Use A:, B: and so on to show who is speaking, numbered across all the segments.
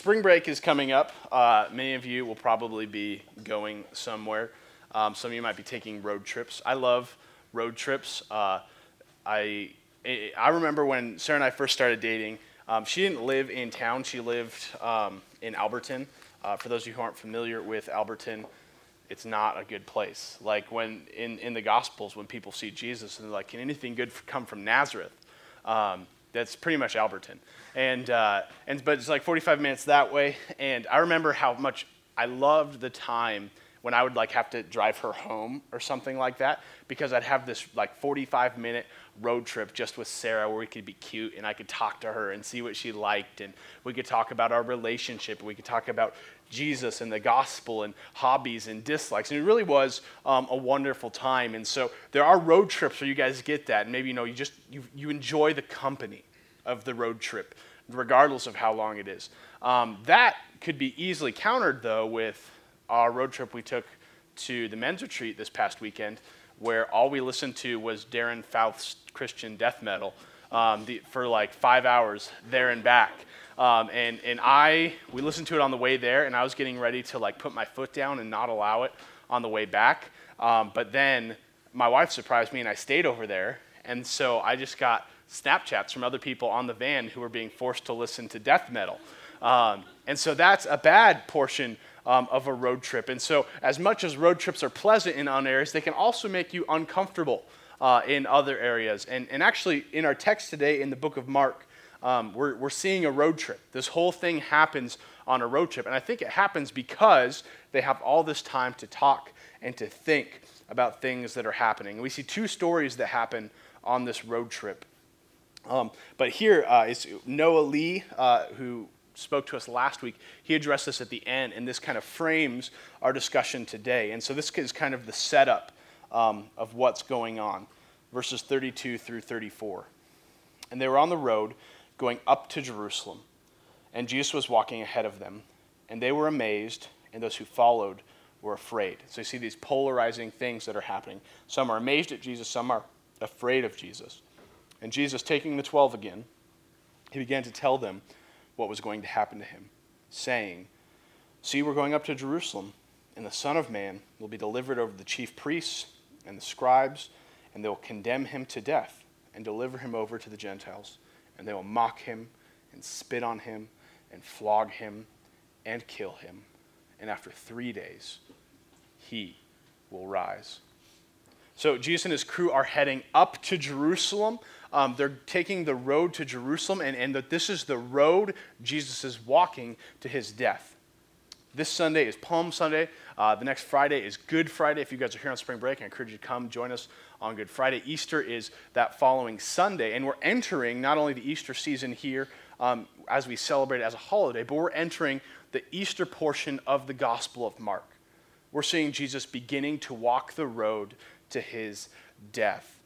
A: spring break is coming up. Uh, many of you will probably be going somewhere. Um, some of you might be taking road trips. I love road trips. Uh, I, I remember when Sarah and I first started dating, um, she didn't live in town, she lived um, in Alberton. Uh, for those of you who aren't familiar with Alberton, it's not a good place. Like when in, in the Gospels, when people see Jesus and they're like, can anything good come from Nazareth? Um, that's pretty much Alberton. And, uh, and, but it's like 45 minutes that way. And I remember how much I loved the time when I would like have to drive her home or something like that because I'd have this like 45 minute road trip just with Sarah where we could be cute and I could talk to her and see what she liked and we could talk about our relationship we could talk about Jesus and the gospel and hobbies and dislikes. And it really was um, a wonderful time. And so there are road trips where you guys get that. And maybe, you know, you just, you, you enjoy the company of the road trip, regardless of how long it is. Um, that could be easily countered, though, with our road trip we took to the men's retreat this past weekend, where all we listened to was Darren Fouth's Christian death metal um, the, for like five hours there and back. Um, and, and I, we listened to it on the way there, and I was getting ready to like put my foot down and not allow it on the way back. Um, but then my wife surprised me, and I stayed over there. And so I just got Snapchats from other people on the van who were being forced to listen to death metal. Um, and so that's a bad portion um, of a road trip. And so, as much as road trips are pleasant in one areas, they can also make you uncomfortable uh, in other areas. And, and actually, in our text today in the book of Mark, um, we're, we're seeing a road trip. This whole thing happens on a road trip. And I think it happens because they have all this time to talk and to think about things that are happening. And we see two stories that happen on this road trip. Um, but here uh, is Noah Lee, uh, who spoke to us last week. He addressed this at the end, and this kind of frames our discussion today. And so this is kind of the setup um, of what's going on, verses 32 through 34. And they were on the road going up to Jerusalem, and Jesus was walking ahead of them, and they were amazed, and those who followed were afraid. So you see these polarizing things that are happening. Some are amazed at Jesus, some are afraid of Jesus. And Jesus, taking the twelve again, he began to tell them what was going to happen to him, saying, See, we're going up to Jerusalem, and the Son of Man will be delivered over to the chief priests and the scribes, and they will condemn him to death and deliver him over to the Gentiles. And they will mock him and spit on him and flog him and kill him. And after three days, he will rise. So Jesus and his crew are heading up to Jerusalem um, they're taking the road to Jerusalem, and, and that this is the road Jesus is walking to his death. This Sunday is Palm Sunday. Uh, the next Friday is Good Friday. If you guys are here on spring break, I encourage you to come join us on Good Friday. Easter is that following Sunday, and we're entering not only the Easter season here um, as we celebrate it as a holiday, but we're entering the Easter portion of the Gospel of Mark. We're seeing Jesus beginning to walk the road to his death.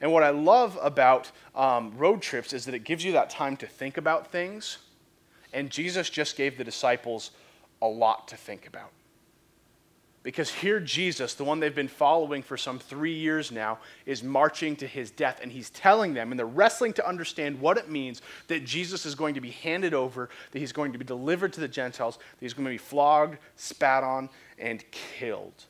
A: And what I love about um, road trips is that it gives you that time to think about things. And Jesus just gave the disciples a lot to think about. Because here, Jesus, the one they've been following for some three years now, is marching to his death. And he's telling them, and they're wrestling to understand what it means that Jesus is going to be handed over, that he's going to be delivered to the Gentiles, that he's going to be flogged, spat on, and killed.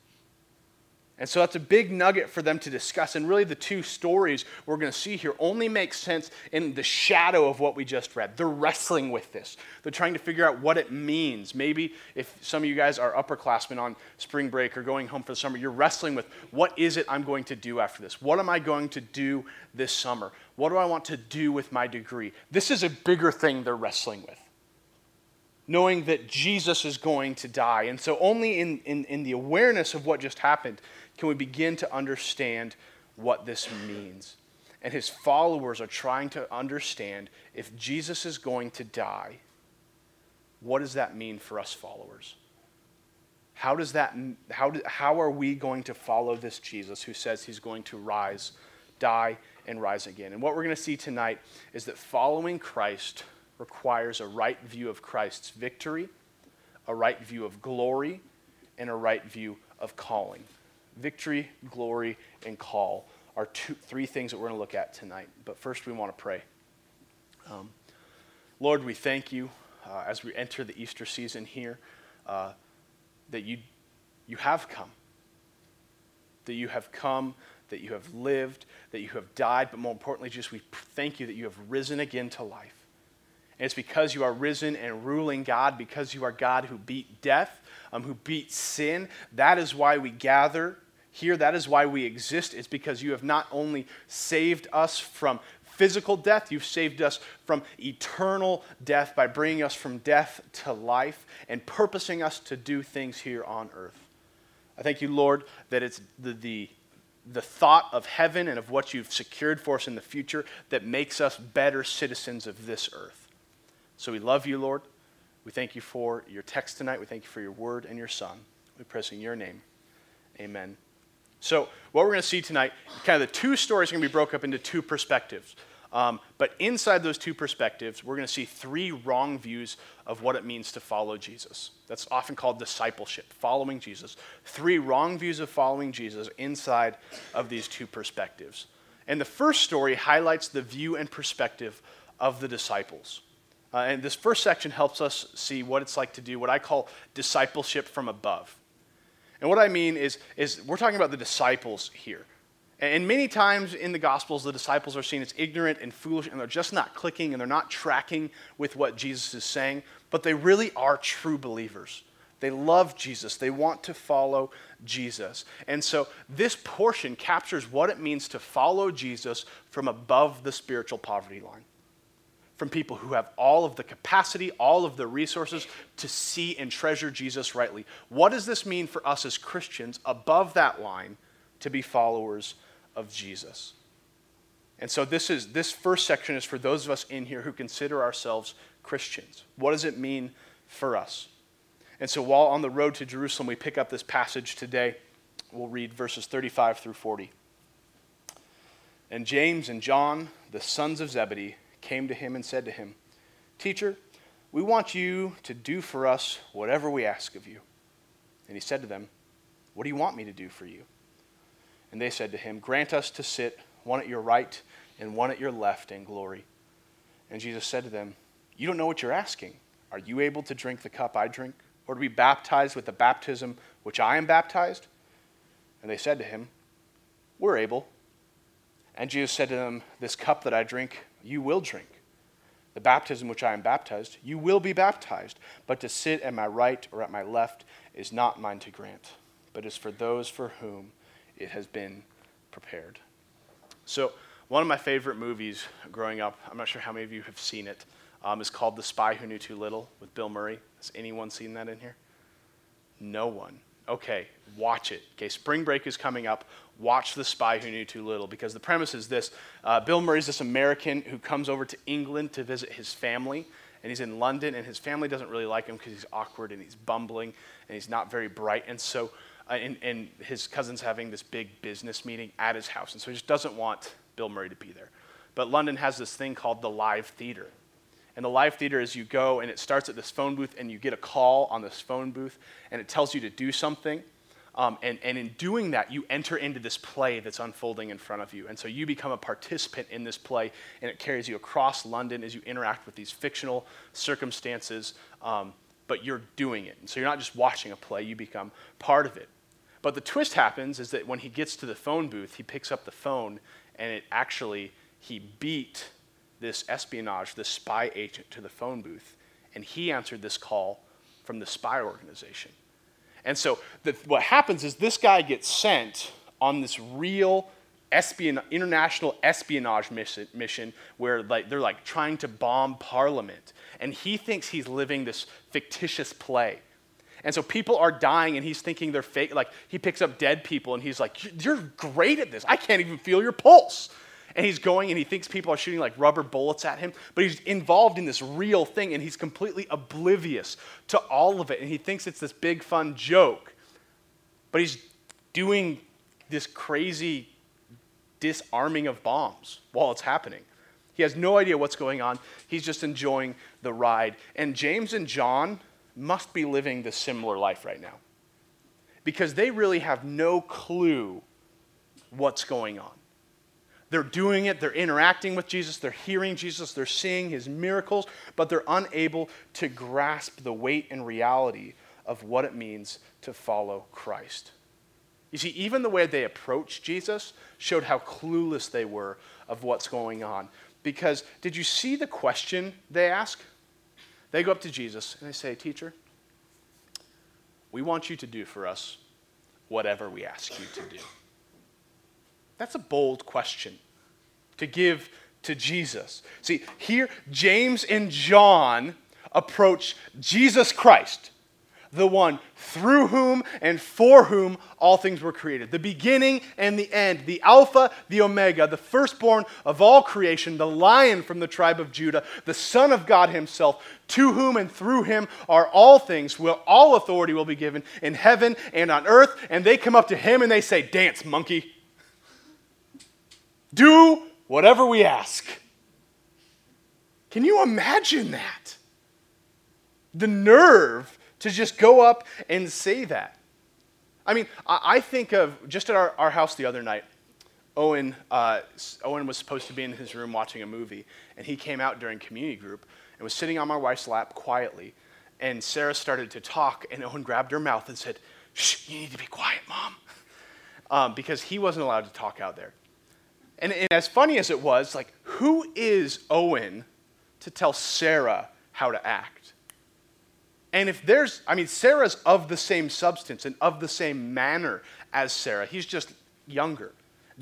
A: And so that's a big nugget for them to discuss. And really, the two stories we're going to see here only make sense in the shadow of what we just read. They're wrestling with this, they're trying to figure out what it means. Maybe if some of you guys are upperclassmen on spring break or going home for the summer, you're wrestling with what is it I'm going to do after this? What am I going to do this summer? What do I want to do with my degree? This is a bigger thing they're wrestling with knowing that Jesus is going to die. And so, only in, in, in, the awareness of what just happened can we begin to understand what this means. And his followers are trying to understand if Jesus is going to die, what does that mean for us followers? How, does that, how, do, how are we going to follow this Jesus who says he's going to rise, die, and rise again? And what we're going to see tonight is that following Christ requires a right view of Christ's victory, a right view of glory, and a right view of calling victory, glory, and call are two, three things that we're going to look at tonight. But first, we want to pray. Um, Lord, we thank you uh, as we enter the Easter season here, uh, that you, you have come. That you have come, that you have lived, that you have died, but more importantly, just we thank you that you have risen again to life. And it's because you are risen and ruling God, because you are God who beat death, um, who beat sin. That is why we gather here. That is why we exist. It's because you have not only saved us from physical death, you've saved us from eternal death by bringing us from death to life and purposing us to do things here on earth. I thank you, Lord, that it's the, the, the thought of heaven and of what you've secured for us in the future that makes us better citizens of this earth. So we love you, Lord. We thank you for your text tonight. We thank you for your word and your son. We press in your name. Amen. So, what we're going to see tonight, kind of the two stories are going to be broken up into two perspectives. Um, but inside those two perspectives, we're going to see three wrong views of what it means to follow Jesus. That's often called discipleship, following Jesus. Three wrong views of following Jesus inside of these two perspectives. And the first story highlights the view and perspective of the disciples. Uh, and this first section helps us see what it's like to do what I call discipleship from above. And what I mean is, is we're talking about the disciples here. And many times in the Gospels, the disciples are seen as ignorant and foolish, and they're just not clicking and they're not tracking with what Jesus is saying, but they really are true believers. They love Jesus, they want to follow Jesus. And so this portion captures what it means to follow Jesus from above the spiritual poverty line from people who have all of the capacity, all of the resources to see and treasure Jesus rightly. What does this mean for us as Christians above that line to be followers of Jesus? And so this is this first section is for those of us in here who consider ourselves Christians. What does it mean for us? And so while on the road to Jerusalem we pick up this passage today, we'll read verses 35 through 40. And James and John, the sons of Zebedee, came to him and said to him, Teacher, we want you to do for us whatever we ask of you. And he said to them, What do you want me to do for you? And they said to him, Grant us to sit one at your right and one at your left in glory. And Jesus said to them, You don't know what you're asking. Are you able to drink the cup I drink, or to be baptized with the baptism which I am baptized? And they said to him, We're able. And Jesus said to them, This cup that I drink, you will drink. The baptism which I am baptized, you will be baptized. But to sit at my right or at my left is not mine to grant, but is for those for whom it has been prepared. So, one of my favorite movies growing up, I'm not sure how many of you have seen it, um, is called The Spy Who Knew Too Little with Bill Murray. Has anyone seen that in here? No one. Okay, watch it. Okay, spring break is coming up watch The Spy Who Knew Too Little because the premise is this uh, Bill Murray is this American who comes over to England to visit his family. And he's in London, and his family doesn't really like him because he's awkward and he's bumbling and he's not very bright. And so, uh, and, and his cousin's having this big business meeting at his house. And so he just doesn't want Bill Murray to be there. But London has this thing called the live theater. And the live theater is you go and it starts at this phone booth and you get a call on this phone booth and it tells you to do something. Um, and, and in doing that, you enter into this play that's unfolding in front of you. And so you become a participant in this play, and it carries you across London as you interact with these fictional circumstances, um, but you're doing it. And so you're not just watching a play, you become part of it. But the twist happens is that when he gets to the phone booth, he picks up the phone, and it actually, he beat this espionage, this spy agent to the phone booth, and he answered this call from the spy organization. And so the, what happens is this guy gets sent on this real espion, international espionage mission, mission where like, they're like trying to bomb parliament. And he thinks he's living this fictitious play. And so people are dying and he's thinking they're fake. Like he picks up dead people and he's like, You're great at this. I can't even feel your pulse. And he's going and he thinks people are shooting like rubber bullets at him, but he's involved in this real thing and he's completely oblivious to all of it. And he thinks it's this big fun joke, but he's doing this crazy disarming of bombs while it's happening. He has no idea what's going on. He's just enjoying the ride. And James and John must be living this similar life right now because they really have no clue what's going on. They're doing it, they're interacting with Jesus, they're hearing Jesus, they're seeing his miracles, but they're unable to grasp the weight and reality of what it means to follow Christ. You see, even the way they approached Jesus showed how clueless they were of what's going on. Because did you see the question they ask? They go up to Jesus and they say, Teacher, we want you to do for us whatever we ask you to do. That's a bold question to give to Jesus. See, here James and John approach Jesus Christ, the one through whom and for whom all things were created. The beginning and the end, the Alpha, the Omega, the firstborn of all creation, the lion from the tribe of Judah, the Son of God Himself, to whom and through Him are all things, will all authority will be given in heaven and on earth. And they come up to Him and they say, Dance, monkey. Do whatever we ask. Can you imagine that? The nerve to just go up and say that. I mean, I, think of just at our, our house the other night, Owen, uh, Owen was supposed to be in his room watching a movie, and he came out during community group and was sitting on my wife's lap quietly. And Sarah started to talk, and Owen grabbed her mouth and said, Shh, you need to be quiet, mom. Um, because he wasn't allowed to talk out there. And, and as funny as it was, like, who is Owen to tell Sarah how to act? And if there's, I mean, Sarah's of the same substance and of the same manner as Sarah, he's just younger.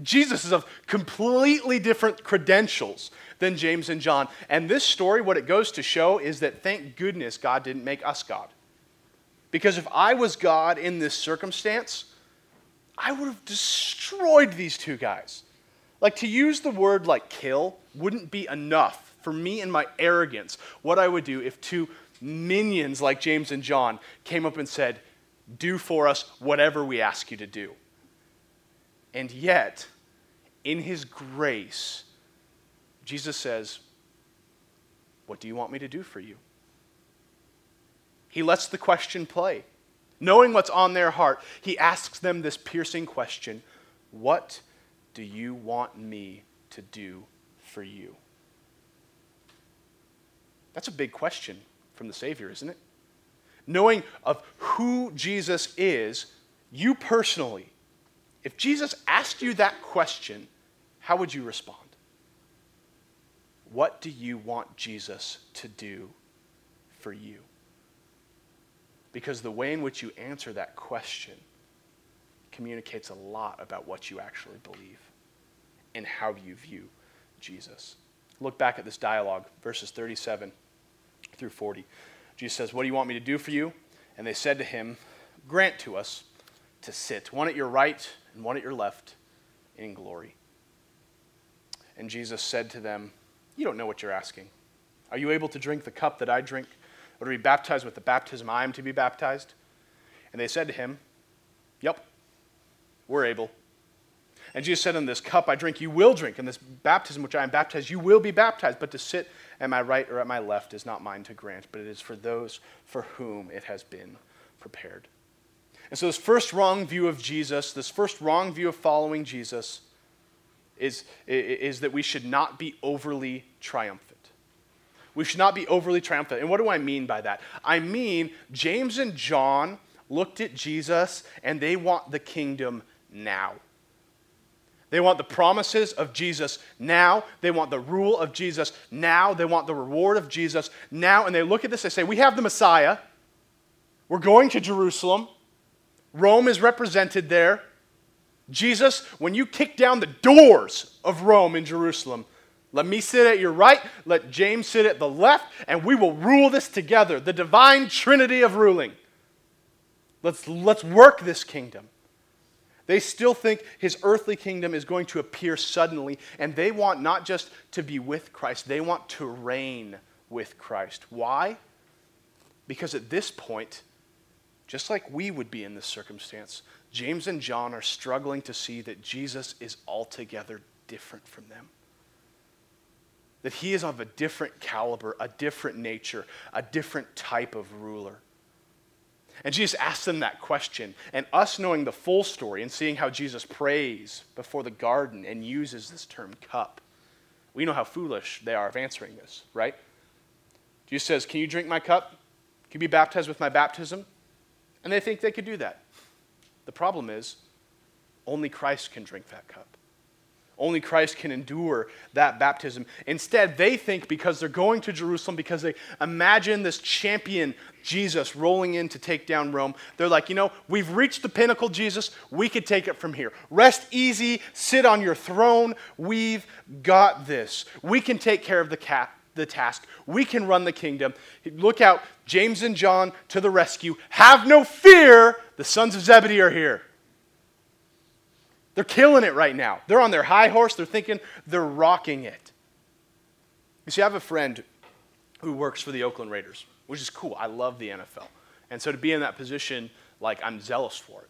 A: Jesus is of completely different credentials than James and John. And this story, what it goes to show is that thank goodness God didn't make us God. Because if I was God in this circumstance, I would have destroyed these two guys. Like to use the word like kill wouldn't be enough for me and my arrogance. What I would do if two minions like James and John came up and said, Do for us whatever we ask you to do. And yet, in his grace, Jesus says, What do you want me to do for you? He lets the question play. Knowing what's on their heart, he asks them this piercing question What do you want me to do for you? That's a big question from the Savior, isn't it? Knowing of who Jesus is, you personally, if Jesus asked you that question, how would you respond? What do you want Jesus to do for you? Because the way in which you answer that question communicates a lot about what you actually believe and how you view Jesus. Look back at this dialogue, verses 37 through 40. Jesus says, What do you want me to do for you? And they said to him, Grant to us to sit, one at your right and one at your left, in glory. And Jesus said to them, You don't know what you're asking. Are you able to drink the cup that I drink, or to be baptized with the baptism I am to be baptized? And they said to him, Yep, we're able. And Jesus said, In this cup I drink, you will drink. In this baptism which I am baptized, you will be baptized. But to sit at my right or at my left is not mine to grant, but it is for those for whom it has been prepared. And so, this first wrong view of Jesus, this first wrong view of following Jesus, is, is that we should not be overly triumphant. We should not be overly triumphant. And what do I mean by that? I mean, James and John looked at Jesus and they want the kingdom now. They want the promises of Jesus now. They want the rule of Jesus now. They want the reward of Jesus now. And they look at this, they say, We have the Messiah. We're going to Jerusalem. Rome is represented there. Jesus, when you kick down the doors of Rome in Jerusalem, let me sit at your right, let James sit at the left, and we will rule this together. The divine trinity of ruling. Let's, let's work this kingdom. They still think his earthly kingdom is going to appear suddenly, and they want not just to be with Christ, they want to reign with Christ. Why? Because at this point, just like we would be in this circumstance, James and John are struggling to see that Jesus is altogether different from them. That he is of a different caliber, a different nature, a different type of ruler. And Jesus asks them that question. And us knowing the full story and seeing how Jesus prays before the garden and uses this term cup, we know how foolish they are of answering this, right? Jesus says, Can you drink my cup? Can you be baptized with my baptism? And they think they could do that. The problem is, only Christ can drink that cup. Only Christ can endure that baptism. Instead, they think because they're going to Jerusalem, because they imagine this champion Jesus rolling in to take down Rome, they're like, you know, we've reached the pinnacle, Jesus. We could take it from here. Rest easy, sit on your throne. We've got this. We can take care of the. The task. We can run the kingdom. Look out, James and John to the rescue. Have no fear, the sons of Zebedee are here. They're killing it right now. They're on their high horse. They're thinking they're rocking it. You see, I have a friend who works for the Oakland Raiders, which is cool. I love the NFL. And so to be in that position, like, I'm zealous for it.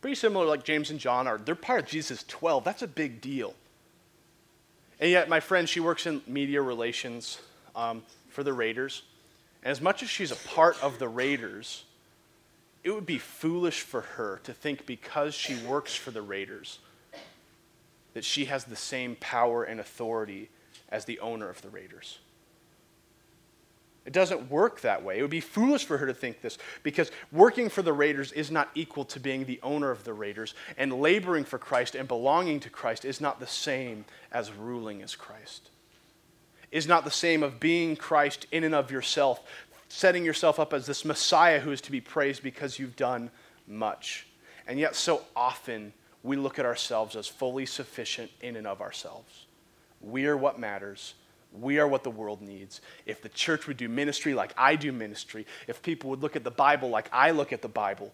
A: Pretty similar, like James and John are. They're part of Jesus 12. That's a big deal. And yet, my friend, she works in media relations um, for the Raiders. And as much as she's a part of the Raiders, it would be foolish for her to think because she works for the Raiders that she has the same power and authority as the owner of the Raiders. It doesn't work that way. It would be foolish for her to think this because working for the Raiders is not equal to being the owner of the Raiders, and laboring for Christ and belonging to Christ is not the same as ruling as Christ. Is not the same of being Christ in and of yourself, setting yourself up as this Messiah who is to be praised because you've done much. And yet, so often, we look at ourselves as fully sufficient in and of ourselves. We are what matters. We are what the world needs. If the church would do ministry like I do ministry, if people would look at the Bible like I look at the Bible,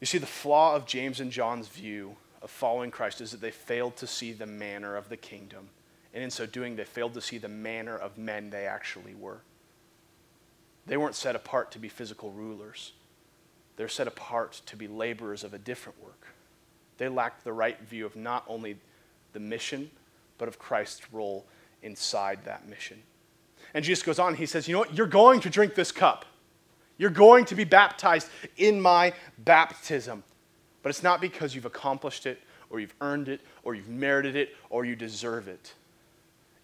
A: you see, the flaw of James and John's view of following Christ is that they failed to see the manner of the kingdom. And in so doing, they failed to see the manner of men they actually were. They weren't set apart to be physical rulers, they're set apart to be laborers of a different work. They lacked the right view of not only the mission, but of Christ's role inside that mission. And Jesus goes on, he says, You know what? You're going to drink this cup. You're going to be baptized in my baptism. But it's not because you've accomplished it, or you've earned it, or you've merited it, or you deserve it.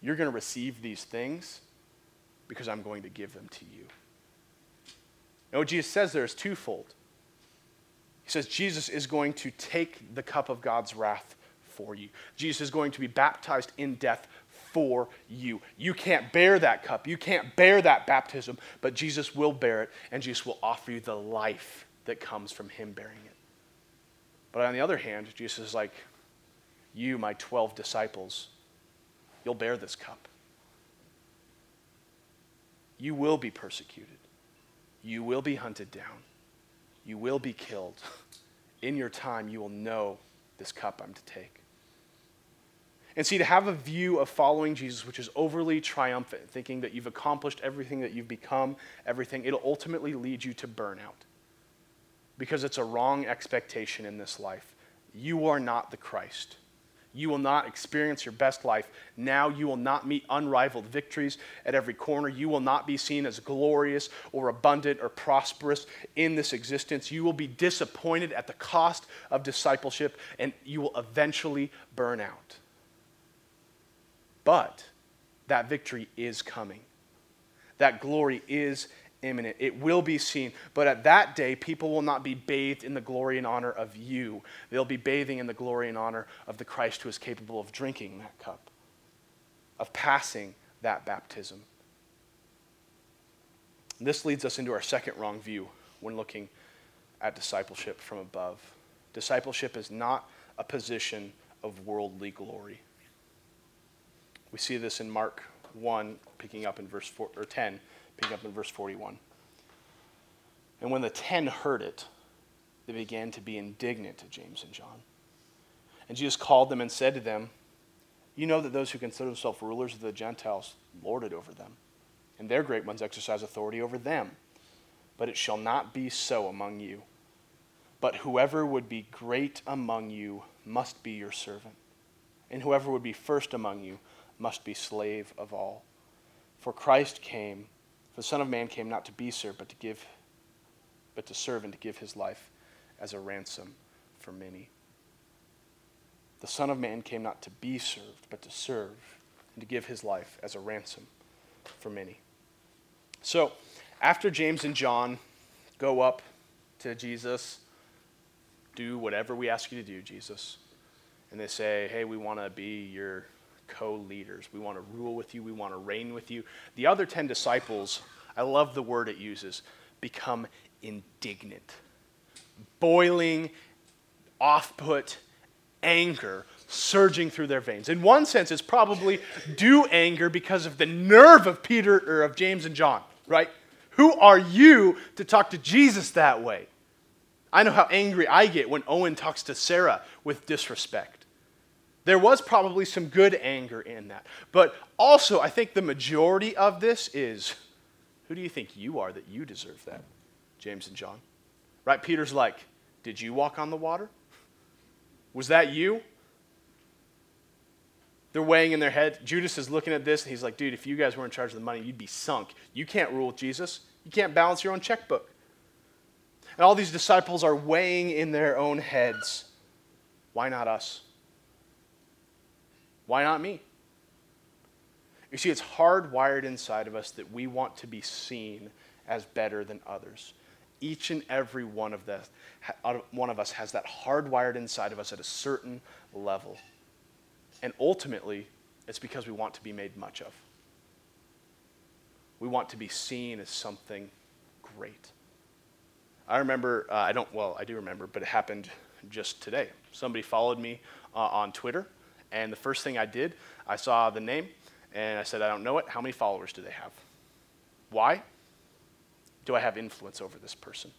A: You're going to receive these things because I'm going to give them to you. And what Jesus says there is twofold. He says Jesus is going to take the cup of God's wrath for you. Jesus is going to be baptized in death for you. You can't bear that cup. You can't bear that baptism, but Jesus will bear it, and Jesus will offer you the life that comes from him bearing it. But on the other hand, Jesus is like, You, my 12 disciples, you'll bear this cup. You will be persecuted. You will be hunted down. You will be killed. In your time, you will know this cup I'm to take. And see, to have a view of following Jesus which is overly triumphant, thinking that you've accomplished everything that you've become, everything, it'll ultimately lead you to burnout. Because it's a wrong expectation in this life. You are not the Christ you will not experience your best life. Now you will not meet unrivaled victories at every corner. You will not be seen as glorious or abundant or prosperous in this existence. You will be disappointed at the cost of discipleship and you will eventually burn out. But that victory is coming. That glory is imminent. It will be seen. But at that day, people will not be bathed in the glory and honor of you. They'll be bathing in the glory and honor of the Christ who is capable of drinking that cup, of passing that baptism. This leads us into our second wrong view when looking at discipleship from above. Discipleship is not a position of worldly glory. We see this in Mark 1, picking up in verse 4, or 10 picking up in verse 41. And when the ten heard it, they began to be indignant at James and John. And Jesus called them and said to them, You know that those who consider themselves rulers of the Gentiles lord it over them, and their great ones exercise authority over them. But it shall not be so among you. But whoever would be great among you must be your servant, and whoever would be first among you must be slave of all. For Christ came the Son of Man came not to be served, but to give but to serve and to give his life as a ransom for many. The Son of Man came not to be served, but to serve and to give his life as a ransom for many. So, after James and John go up to Jesus, do whatever we ask you to do, Jesus, and they say, hey, we want to be your co leaders. We want to rule with you. We want to reign with you. The other 10 disciples, I love the word it uses, become indignant, boiling, off put anger surging through their veins. In one sense, it's probably due anger because of the nerve of Peter or of James and John, right? Who are you to talk to Jesus that way? I know how angry I get when Owen talks to Sarah with disrespect. There was probably some good anger in that. But also, I think the majority of this is who do you think you are that you deserve that? James and John. Right? Peter's like, Did you walk on the water? Was that you? They're weighing in their head. Judas is looking at this and he's like, dude, if you guys were in charge of the money, you'd be sunk. You can't rule with Jesus. You can't balance your own checkbook. And all these disciples are weighing in their own heads. Why not us? Why not me? You see, it's hardwired inside of us that we want to be seen as better than others. Each and every one of, the, one of us has that hardwired inside of us at a certain level. And ultimately, it's because we want to be made much of. We want to be seen as something great. I remember, uh, I don't, well, I do remember, but it happened just today. Somebody followed me uh, on Twitter, and the first thing I did, I saw the name, and I said, I don't know it. How many followers do they have? Why? Do I have influence over this person?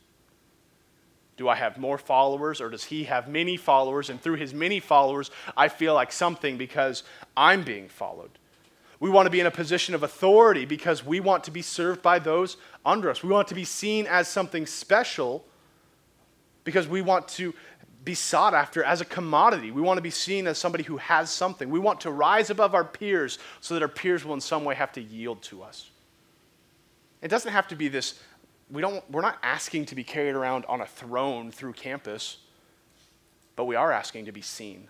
A: Do I have more followers, or does he have many followers? And through his many followers, I feel like something because I'm being followed. We want to be in a position of authority because we want to be served by those under us. We want to be seen as something special because we want to be sought after as a commodity. We want to be seen as somebody who has something. We want to rise above our peers so that our peers will in some way have to yield to us. It doesn't have to be this, we don't, we're not asking to be carried around on a throne through campus, but we are asking to be seen.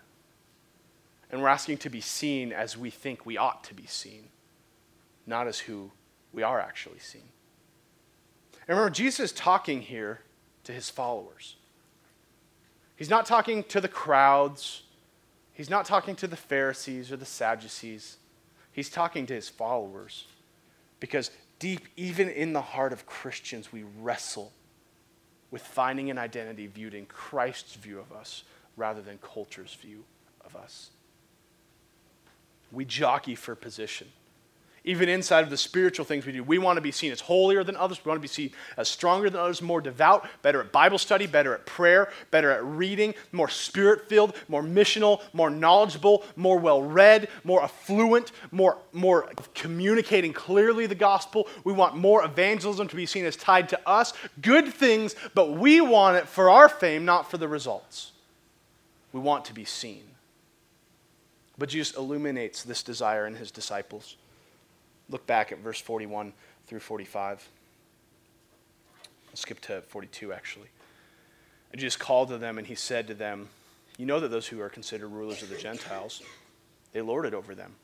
A: And we're asking to be seen as we think we ought to be seen, not as who we are actually seen. And remember, Jesus is talking here to his followers. He's not talking to the crowds. He's not talking to the Pharisees or the Sadducees. He's talking to his followers. Because deep, even in the heart of Christians, we wrestle with finding an identity viewed in Christ's view of us rather than culture's view of us. We jockey for position. Even inside of the spiritual things we do, we want to be seen as holier than others. We want to be seen as stronger than others, more devout, better at Bible study, better at prayer, better at reading, more spirit filled, more missional, more knowledgeable, more well read, more affluent, more, more communicating clearly the gospel. We want more evangelism to be seen as tied to us. Good things, but we want it for our fame, not for the results. We want to be seen. But Jesus illuminates this desire in his disciples. Look back at verse 41 through 45. I'll skip to 42 actually. And Jesus called to them and he said to them, You know that those who are considered rulers of the Gentiles, they lord it over them.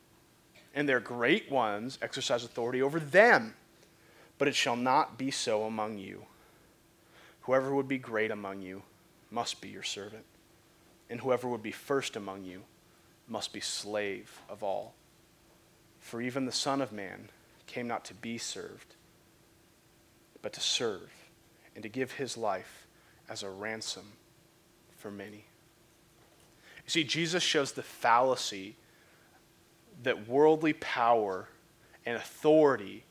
A: And their great ones exercise authority over them. But it shall not be so among you. Whoever would be great among you must be your servant. And whoever would be first among you must be slave of all. For even the Son of Man came not to be served, but to serve, and to give his life as a ransom for many. You see, Jesus shows the fallacy that worldly power and authority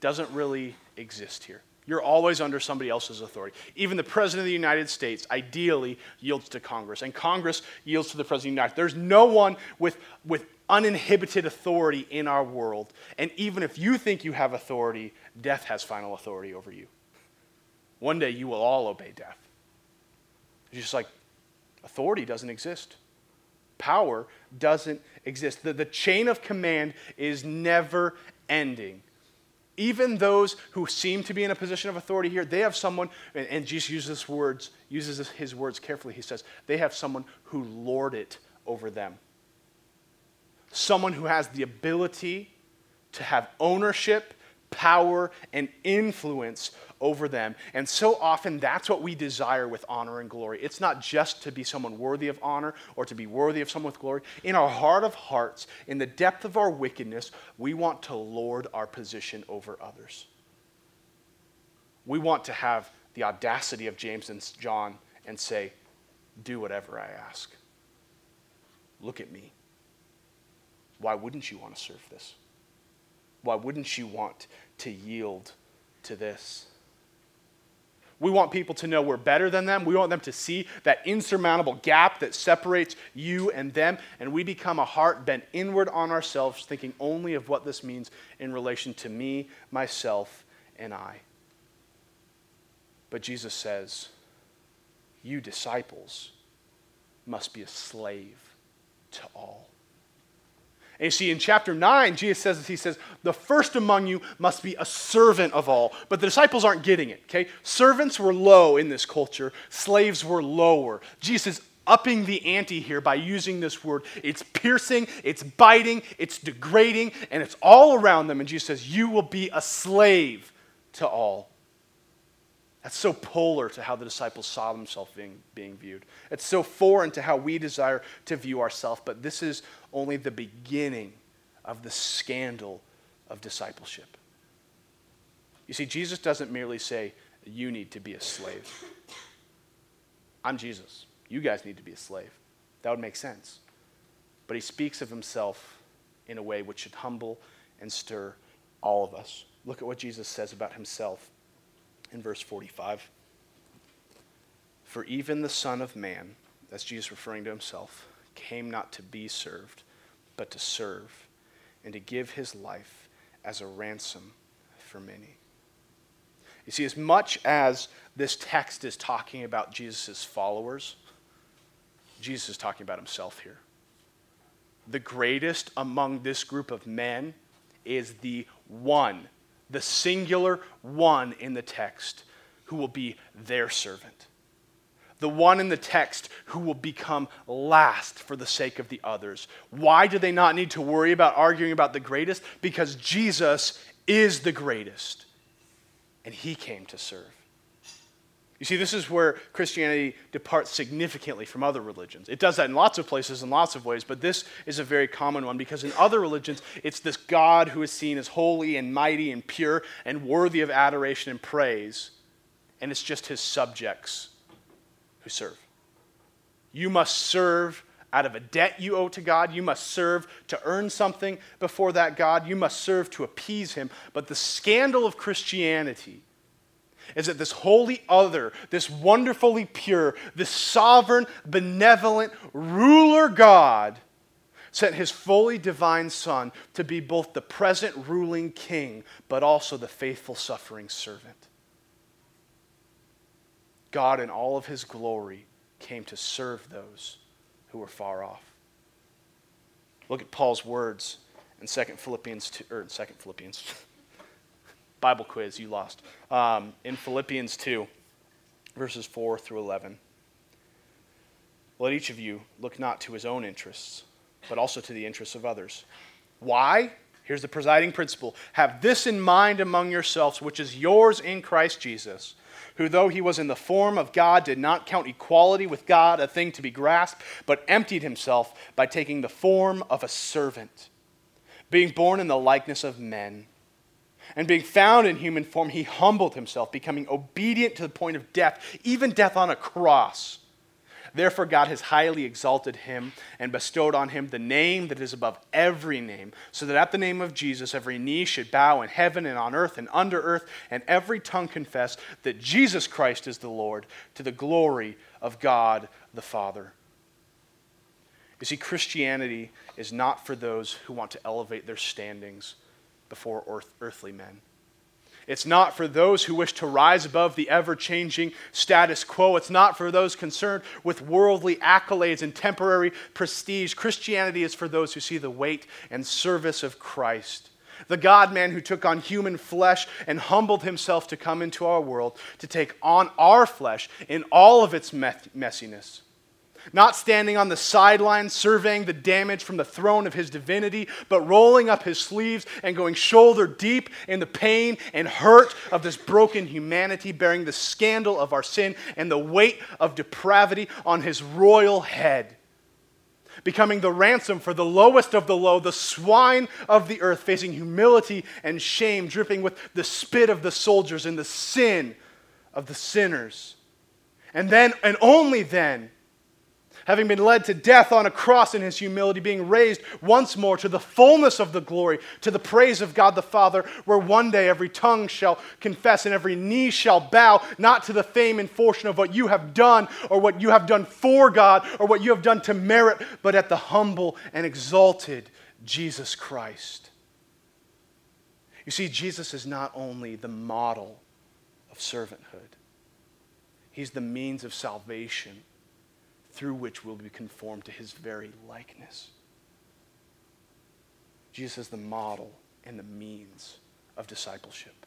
A: doesn't really exist here. You're always under somebody else's authority. Even the President of the United States ideally yields to Congress, and Congress yields to the President of the United States. There's no one with, with uninhibited authority in our world. And even if you think you have authority, death has final authority over you. One day you will all obey death. It's just like authority doesn't exist, power doesn't exist. The, the chain of command is never ending. Even those who seem to be in a position of authority here, they have someone, and, and Jesus uses words, uses his words carefully. He says, they have someone who lord it over them. Someone who has the ability to have ownership, power, and influence over them. And so often that's what we desire with honor and glory. It's not just to be someone worthy of honor or to be worthy of someone with glory. In our heart of hearts, in the depth of our wickedness, we want to lord our position over others. We want to have the audacity of James and John and say, Do whatever I ask. Look at me. Why wouldn't you want to serve this? Why wouldn't you want to yield to this? We want people to know we're better than them. We want them to see that insurmountable gap that separates you and them. And we become a heart bent inward on ourselves, thinking only of what this means in relation to me, myself, and I. But Jesus says, You disciples must be a slave to all. And you see, in chapter 9, Jesus says, He says, the first among you must be a servant of all. But the disciples aren't getting it, okay? Servants were low in this culture, slaves were lower. Jesus is upping the ante here by using this word. It's piercing, it's biting, it's degrading, and it's all around them. And Jesus says, You will be a slave to all. That's so polar to how the disciples saw themselves being, being viewed. It's so foreign to how we desire to view ourselves, but this is only the beginning of the scandal of discipleship. You see, Jesus doesn't merely say, You need to be a slave. I'm Jesus. You guys need to be a slave. That would make sense. But he speaks of himself in a way which should humble and stir all of us. Look at what Jesus says about himself in verse 45. For even the Son of Man, that's Jesus referring to himself, came not to be served, but to serve, and to give his life as a ransom for many. You see, as much as this text is talking about Jesus' followers, Jesus is talking about himself here. The greatest among this group of men is the one the singular one in the text who will be their servant. The one in the text who will become last for the sake of the others. Why do they not need to worry about arguing about the greatest? Because Jesus is the greatest, and he came to serve. You see, this is where Christianity departs significantly from other religions. It does that in lots of places in lots of ways, but this is a very common one because in other religions, it's this God who is seen as holy and mighty and pure and worthy of adoration and praise, and it's just his subjects who serve. You must serve out of a debt you owe to God. You must serve to earn something before that God. You must serve to appease him. But the scandal of Christianity is that this holy other, this wonderfully pure, this sovereign, benevolent ruler God sent his fully divine Son to be both the present ruling king, but also the faithful suffering servant. God, in all of his glory, came to serve those who were far off. Look at Paul's words in 2 Philippians 2, or 2 Philippians. Bible quiz, you lost. Um, in Philippians 2, verses 4 through 11. Let each of you look not to his own interests, but also to the interests of others. Why? Here's the presiding principle Have this in mind among yourselves, which is yours in Christ Jesus, who, though he was in the form of God, did not count equality with God a thing to be grasped, but emptied himself by taking the form of a servant, being born in the likeness of men and being found in human form, he humbled himself, becoming obedient to the point of death, even death on a cross. Therefore, God has highly exalted him and bestowed on him the name that is above every name, so that at the name of Jesus every knee should bow in heaven and on earth and under earth, and every tongue confess that Jesus Christ is the Lord, to the glory of God the Father. You see, Christianity is not for those who want to elevate their standings before earth, earthly men. It's not for those who wish to rise above the ever changing status quo. It's not for those concerned with worldly accolades and temporary prestige. Christianity is for those who see the weight and service of Christ, the God man who took on human flesh and humbled himself to come into our world to take on our flesh in all of its messiness. Not standing on the sidelines surveying the damage from the throne of his divinity, but rolling up his sleeves and going shoulder deep in the pain and hurt of this broken humanity, bearing the scandal of our sin and the weight of depravity on his royal head becoming the ransom for the lowest of the low, the swine of the earth, facing humility and shame, dripping with the spit of the soldiers and the sin of the sinners. And then, and only then, having been led to death on a cross in his humility, being raised once more to the fullness of the glory, to the praise of God the Father, where one day every tongue shall confess and every knee shall bow, not to the fame and fortune of what you have done or what you have done for God or what you have done to merit, but at the humble and exalted Jesus Christ. You see, Jesus is not only the model of servanthood, he's the means of salvation through which we'll be conformed to his very likeness. Jesus is the model and the means of discipleship.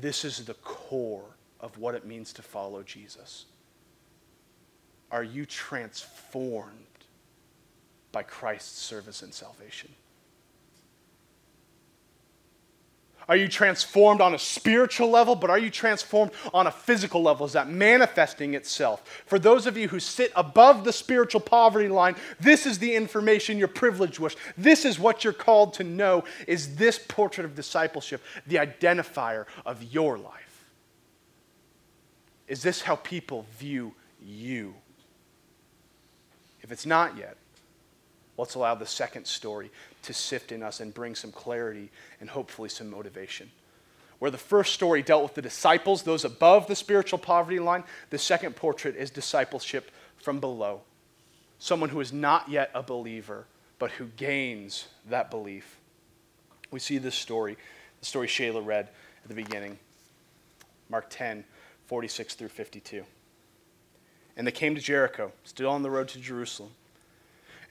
A: This is the core of what it means to follow Jesus. Are you transformed by Christ's service and salvation? Are you transformed on a spiritual level, but are you transformed on a physical level? Is that manifesting itself? For those of you who sit above the spiritual poverty line, this is the information you're privileged with. This is what you're called to know. Is this portrait of discipleship the identifier of your life? Is this how people view you? If it's not yet, let's allow the second story to sift in us and bring some clarity and hopefully some motivation. Where the first story dealt with the disciples, those above the spiritual poverty line, the second portrait is discipleship from below. Someone who is not yet a believer, but who gains that belief. We see this story, the story Shayla read at the beginning, Mark 10, 46 through 52. And they came to Jericho, still on the road to Jerusalem.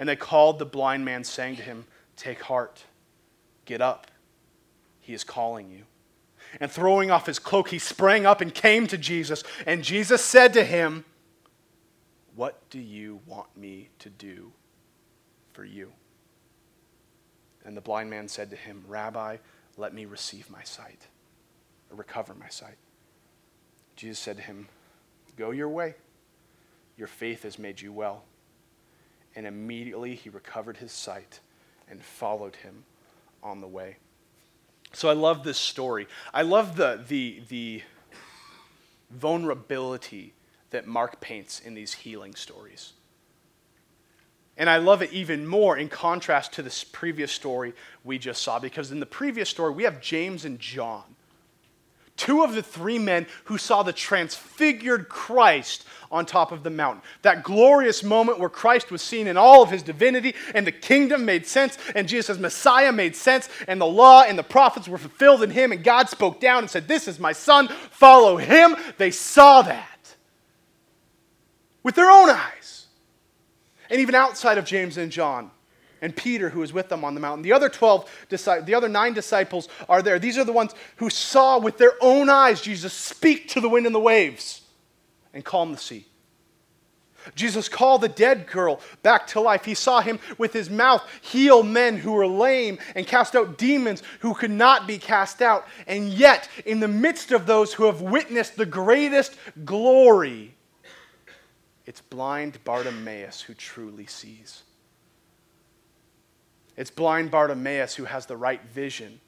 A: And they called the blind man, saying to him, Take heart, get up. He is calling you. And throwing off his cloak, he sprang up and came to Jesus. And Jesus said to him, What do you want me to do for you? And the blind man said to him, Rabbi, let me receive my sight, or recover my sight. Jesus said to him, Go your way. Your faith has made you well and immediately he recovered his sight and followed him on the way. So I love this story. I love the, the, the vulnerability that Mark paints in these healing stories. And I love it even more in contrast to this previous story we just saw, because in the previous story, we have James and John two of the three men who saw the transfigured Christ on top of the mountain. That glorious moment where Christ was seen in all of his divinity and the kingdom made sense and Jesus' as Messiah made sense and the law and the prophets were fulfilled in him and God spoke down and said, This is my son, follow him. They saw that with their own eyes. And even outside of James and John, and Peter, who was with them on the mountain. The other 12, the other nine disciples are there. These are the ones who saw with their own eyes Jesus speak to the wind and the waves and calm the sea. Jesus called the dead girl back to life. He saw him with his mouth heal men who were lame and cast out demons who could not be cast out. And yet, in the midst of those who have witnessed the greatest glory, it's blind Bartimaeus who truly sees. It's blind Bartimaeus who has the right vision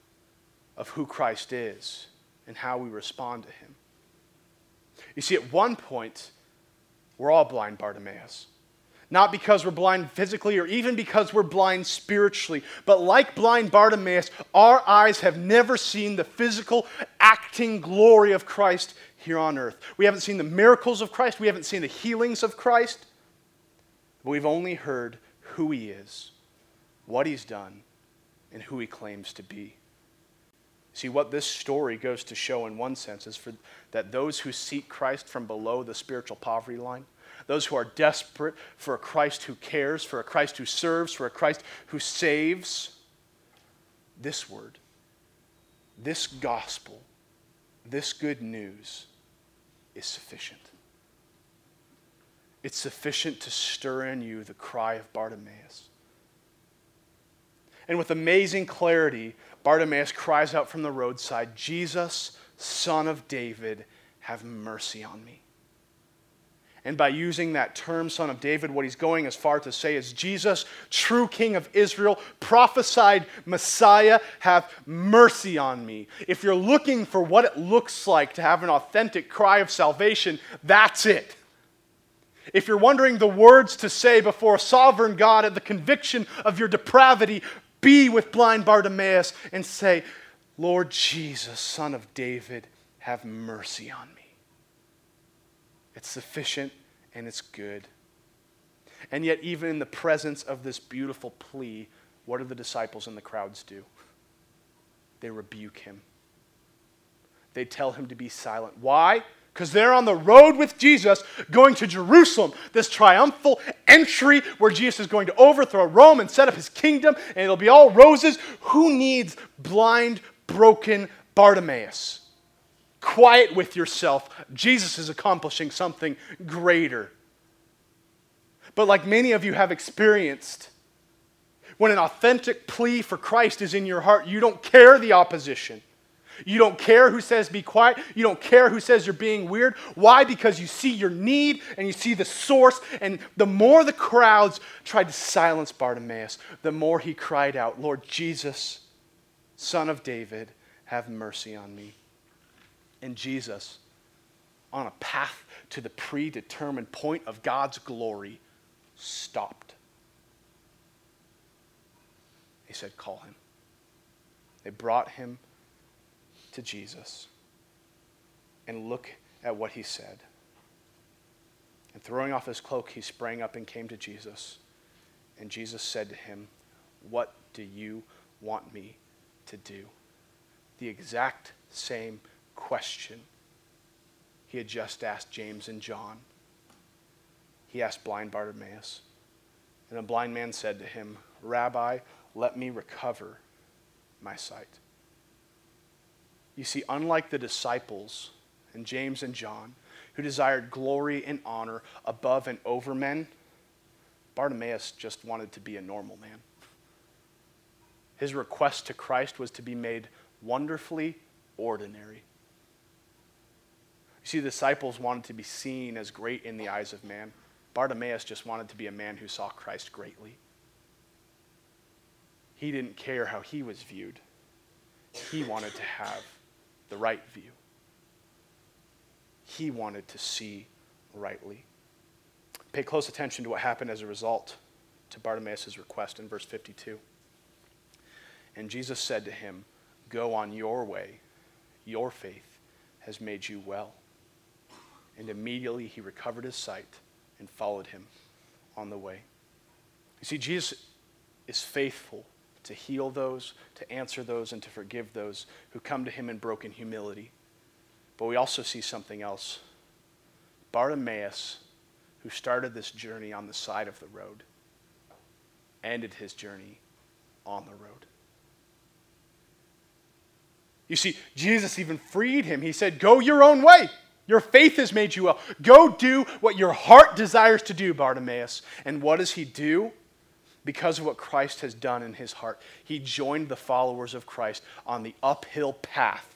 A: of who Christ is and how we respond to him. You see, at one point, we're all blind Bartimaeus. not because we're blind physically or even because we're blind spiritually, but like blind Bartimaeus, our eyes have never seen the physical acting glory of Christ here on earth. We haven't seen the miracles of Christ, we haven't seen the healings of Christ, but we've only heard who he is, what he's done, and who he claims to be. See, what this story goes to show in one sense is for, that those who seek Christ from below the spiritual poverty line, those who are desperate for a Christ who cares, for a Christ who serves, for a Christ who saves, this word, this gospel, this good news is sufficient. It's sufficient to stir in you the cry of Bartimaeus. And with amazing clarity, Bartimaeus cries out from the roadside, Jesus, son of David, have mercy on me. And by using that term, son of David, what he's going as far to say is Jesus, true king of Israel, prophesied Messiah, have mercy on me. If you're looking for what it looks like to have an authentic cry of salvation, that's it. If you're wondering the words to say before a sovereign God at the conviction of your depravity, be with blind Bartimaeus and say, Lord Jesus, son of David, have mercy on me. It's sufficient and it's good. And yet, even in the presence of this beautiful plea, what do the disciples and the crowds do? They rebuke him. They tell him to be silent. Why? Because they're on the road with Jesus going to Jerusalem, this triumphal entry where Jesus is going to overthrow Rome and set up his kingdom, and it'll be all roses. Who needs blind, broken Bartimaeus? Quiet with yourself. Jesus is accomplishing something greater. But like many of you have experienced, when an authentic plea for Christ is in your heart, you don't care the opposition. You don't care who says be quiet. You don't care who says you're being weird. Why? Because you see your need and you see the source. And the more the crowds tried to silence Bartimaeus, the more he cried out, Lord Jesus, Son of David, have mercy on me. And Jesus, on a path to the predetermined point of God's glory, stopped. He said, Call him. They brought him to Jesus and look at what he said. And throwing off his cloak, he sprang up and came to Jesus. And Jesus said to him, What do you want me to do? The exact same question he had just asked James and John. He asked blind Bartimaeus. And the blind man said to him, Rabbi, let me recover my sight. You see, unlike the disciples and James and John, who desired glory and honor above and over men, Bartimaeus just wanted to be a normal man. His request to Christ was to be made wonderfully ordinary. You see, the disciples wanted to be seen as great in the eyes of man. Bartimaeus just wanted to be a man who saw Christ greatly. He didn't care how he was viewed, he wanted to have the right view. He wanted to see rightly. Pay close attention to what happened as a result to Bartimaeus' request in verse 52. And Jesus said to him, Go on your way. Your faith has made you well. And immediately he recovered his sight and followed him on the way. You see, Jesus is faithful to heal those, to answer those, and to forgive those who come to him in broken humility. But we also see something else. Bartimaeus, who started this journey on the side of the road, ended his journey on the road. You see, Jesus even freed him. He said, Go your own way. Your faith has made you well. Go do what your heart desires to do, Bartimaeus. And what does he do? Because of what Christ has done in his heart, he joined the followers of Christ on the uphill path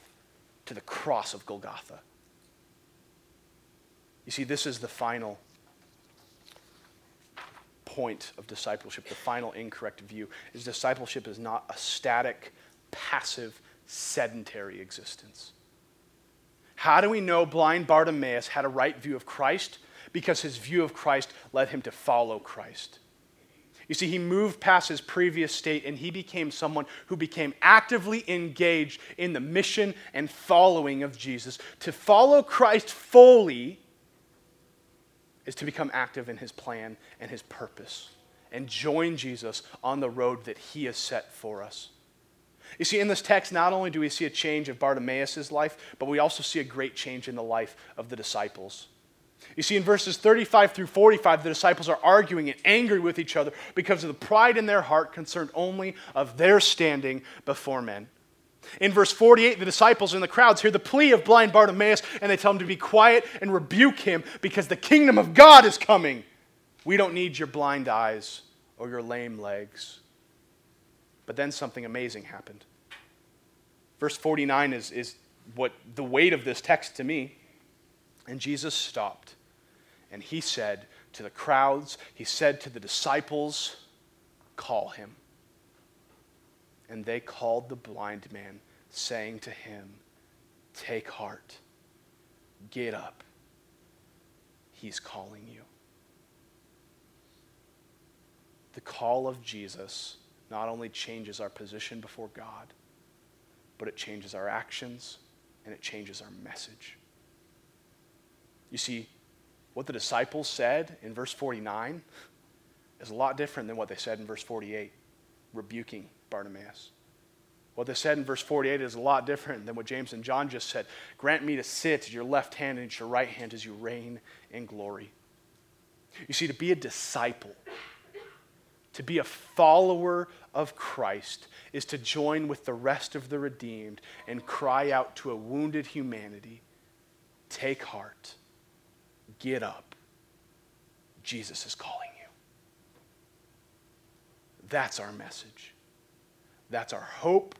A: to the cross of Golgotha. You see, this is the final point of discipleship, the final incorrect view is discipleship is not a static, passive, sedentary existence. How do we know blind Bartimaeus had a right view of Christ? because his view of Christ led him to follow Christ. You see, he moved past his previous state and he became someone who became actively engaged in the mission and following of Jesus. To follow Christ fully is to become active in his plan and his purpose and join Jesus on the road that he has set for us. You see, in this text, not only do we see a change of Bartimaeus' life, but we also see a great change in the life of the disciples. You see, in verses 35 through 45, the disciples are arguing and angry with each other because of the pride in their heart concerned only of their standing before men. In verse 48, the disciples in the crowds hear the plea of blind Bartimaeus and they tell him to be quiet and rebuke him because the kingdom of God is coming. We don't need your blind eyes or your lame legs. But then something amazing happened. Verse 49 is, is what the weight of this text to me. And Jesus stopped and he said to the crowds, he said to the disciples, Call him. And they called the blind man, saying to him, Take heart, get up. He's calling you. The call of Jesus not only changes our position before God, but it changes our actions and it changes our message. You see, what the disciples said in verse 49 is a lot different than what they said in verse 48, rebuking Bartimaeus. What they said in verse 48 is a lot different than what James and John just said. Grant me to sit at your left hand and at your right hand as you reign in glory. You see, to be a disciple, to be a follower of Christ, is to join with the rest of the redeemed and cry out to a wounded humanity Take heart Get up. Jesus is calling you. That's our message. That's our hope.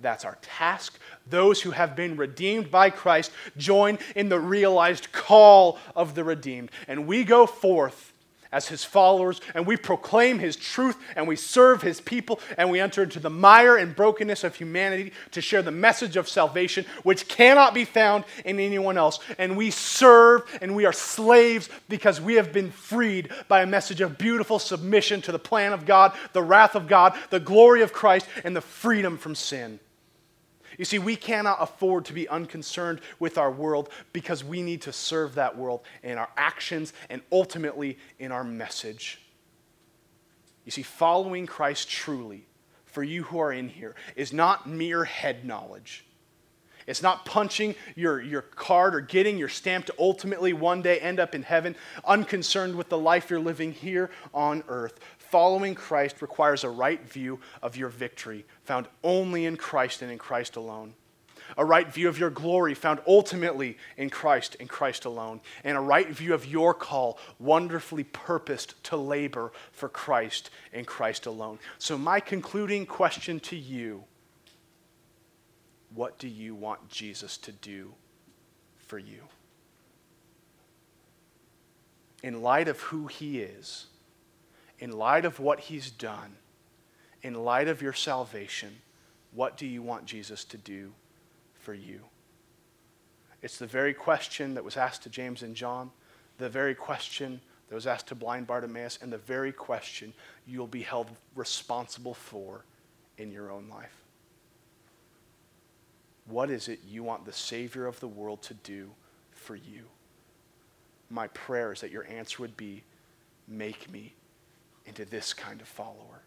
A: That's our task. Those who have been redeemed by Christ join in the realized call of the redeemed. And we go forth as his followers, and we proclaim his truth, and we serve his people, and we enter into the mire and brokenness of humanity to share the message of salvation, which cannot be found in anyone else. And we serve, and we are slaves because we have been freed by a message of beautiful submission to the plan of God, the wrath of God, the glory of Christ, and the freedom from sin. You see, we cannot afford to be unconcerned with our world because we need to serve that world in our actions and ultimately in our message. You see, following Christ truly, for you who are in here, is not mere head knowledge. It's not punching your, your card or getting your stamp to ultimately one day end up in heaven, unconcerned with the life you're living here on earth. Following Christ requires a right view of your victory, found only in Christ and in Christ alone. A right view of your glory, found ultimately in Christ and Christ alone. And a right view of your call, wonderfully purposed to labor for Christ and Christ alone. So, my concluding question to you what do you want Jesus to do for you? In light of who he is, in light of what he's done, in light of your salvation, what do you want Jesus to do for you? It's the very question that was asked to James and John, the very question that was asked to blind Bartimaeus, and the very question you'll be held responsible for in your own life. What is it you want the Savior of the world to do for you? My prayer is that your answer would be make me into this kind of follower.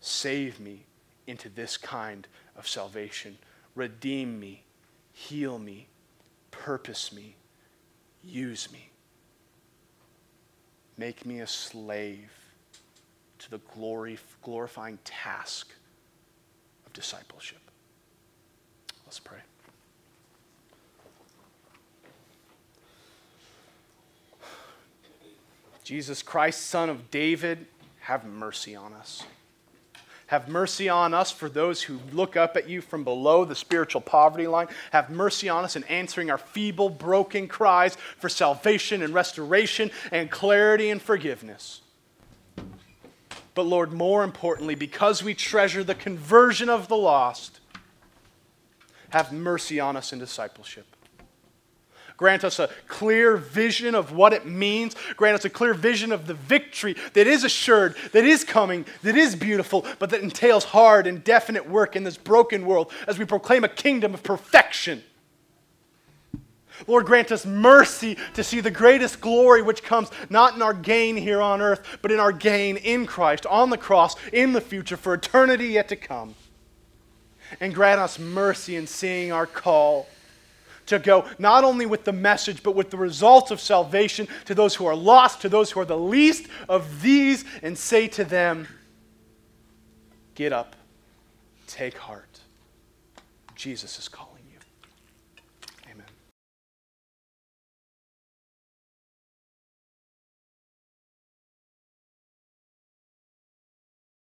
A: Save me into this kind of salvation. Redeem me, heal me, purpose me, use me. Make me a slave to the glory, glorifying task of discipleship. Let's pray. Jesus Christ, Son of David, have mercy on us. Have mercy on us for those who look up at you from below the spiritual poverty line. Have mercy on us in answering our feeble, broken cries for salvation and restoration and clarity and forgiveness. But Lord, more importantly, because we treasure the conversion of the lost, have mercy on us in discipleship. Grant us a clear vision of what it means. Grant us a clear vision of the victory that is assured, that is coming, that is beautiful, but that entails hard and definite work in this broken world as we proclaim a kingdom of perfection. Lord, grant us mercy to see the greatest glory which comes not in our gain here on earth, but in our gain in Christ, on the cross, in the future, for eternity yet to come. And grant us mercy in seeing our call to go not only with the message, but with the results of salvation to those who are lost, to those who are the least of these, and say to them, Get up, take heart. Jesus is calling.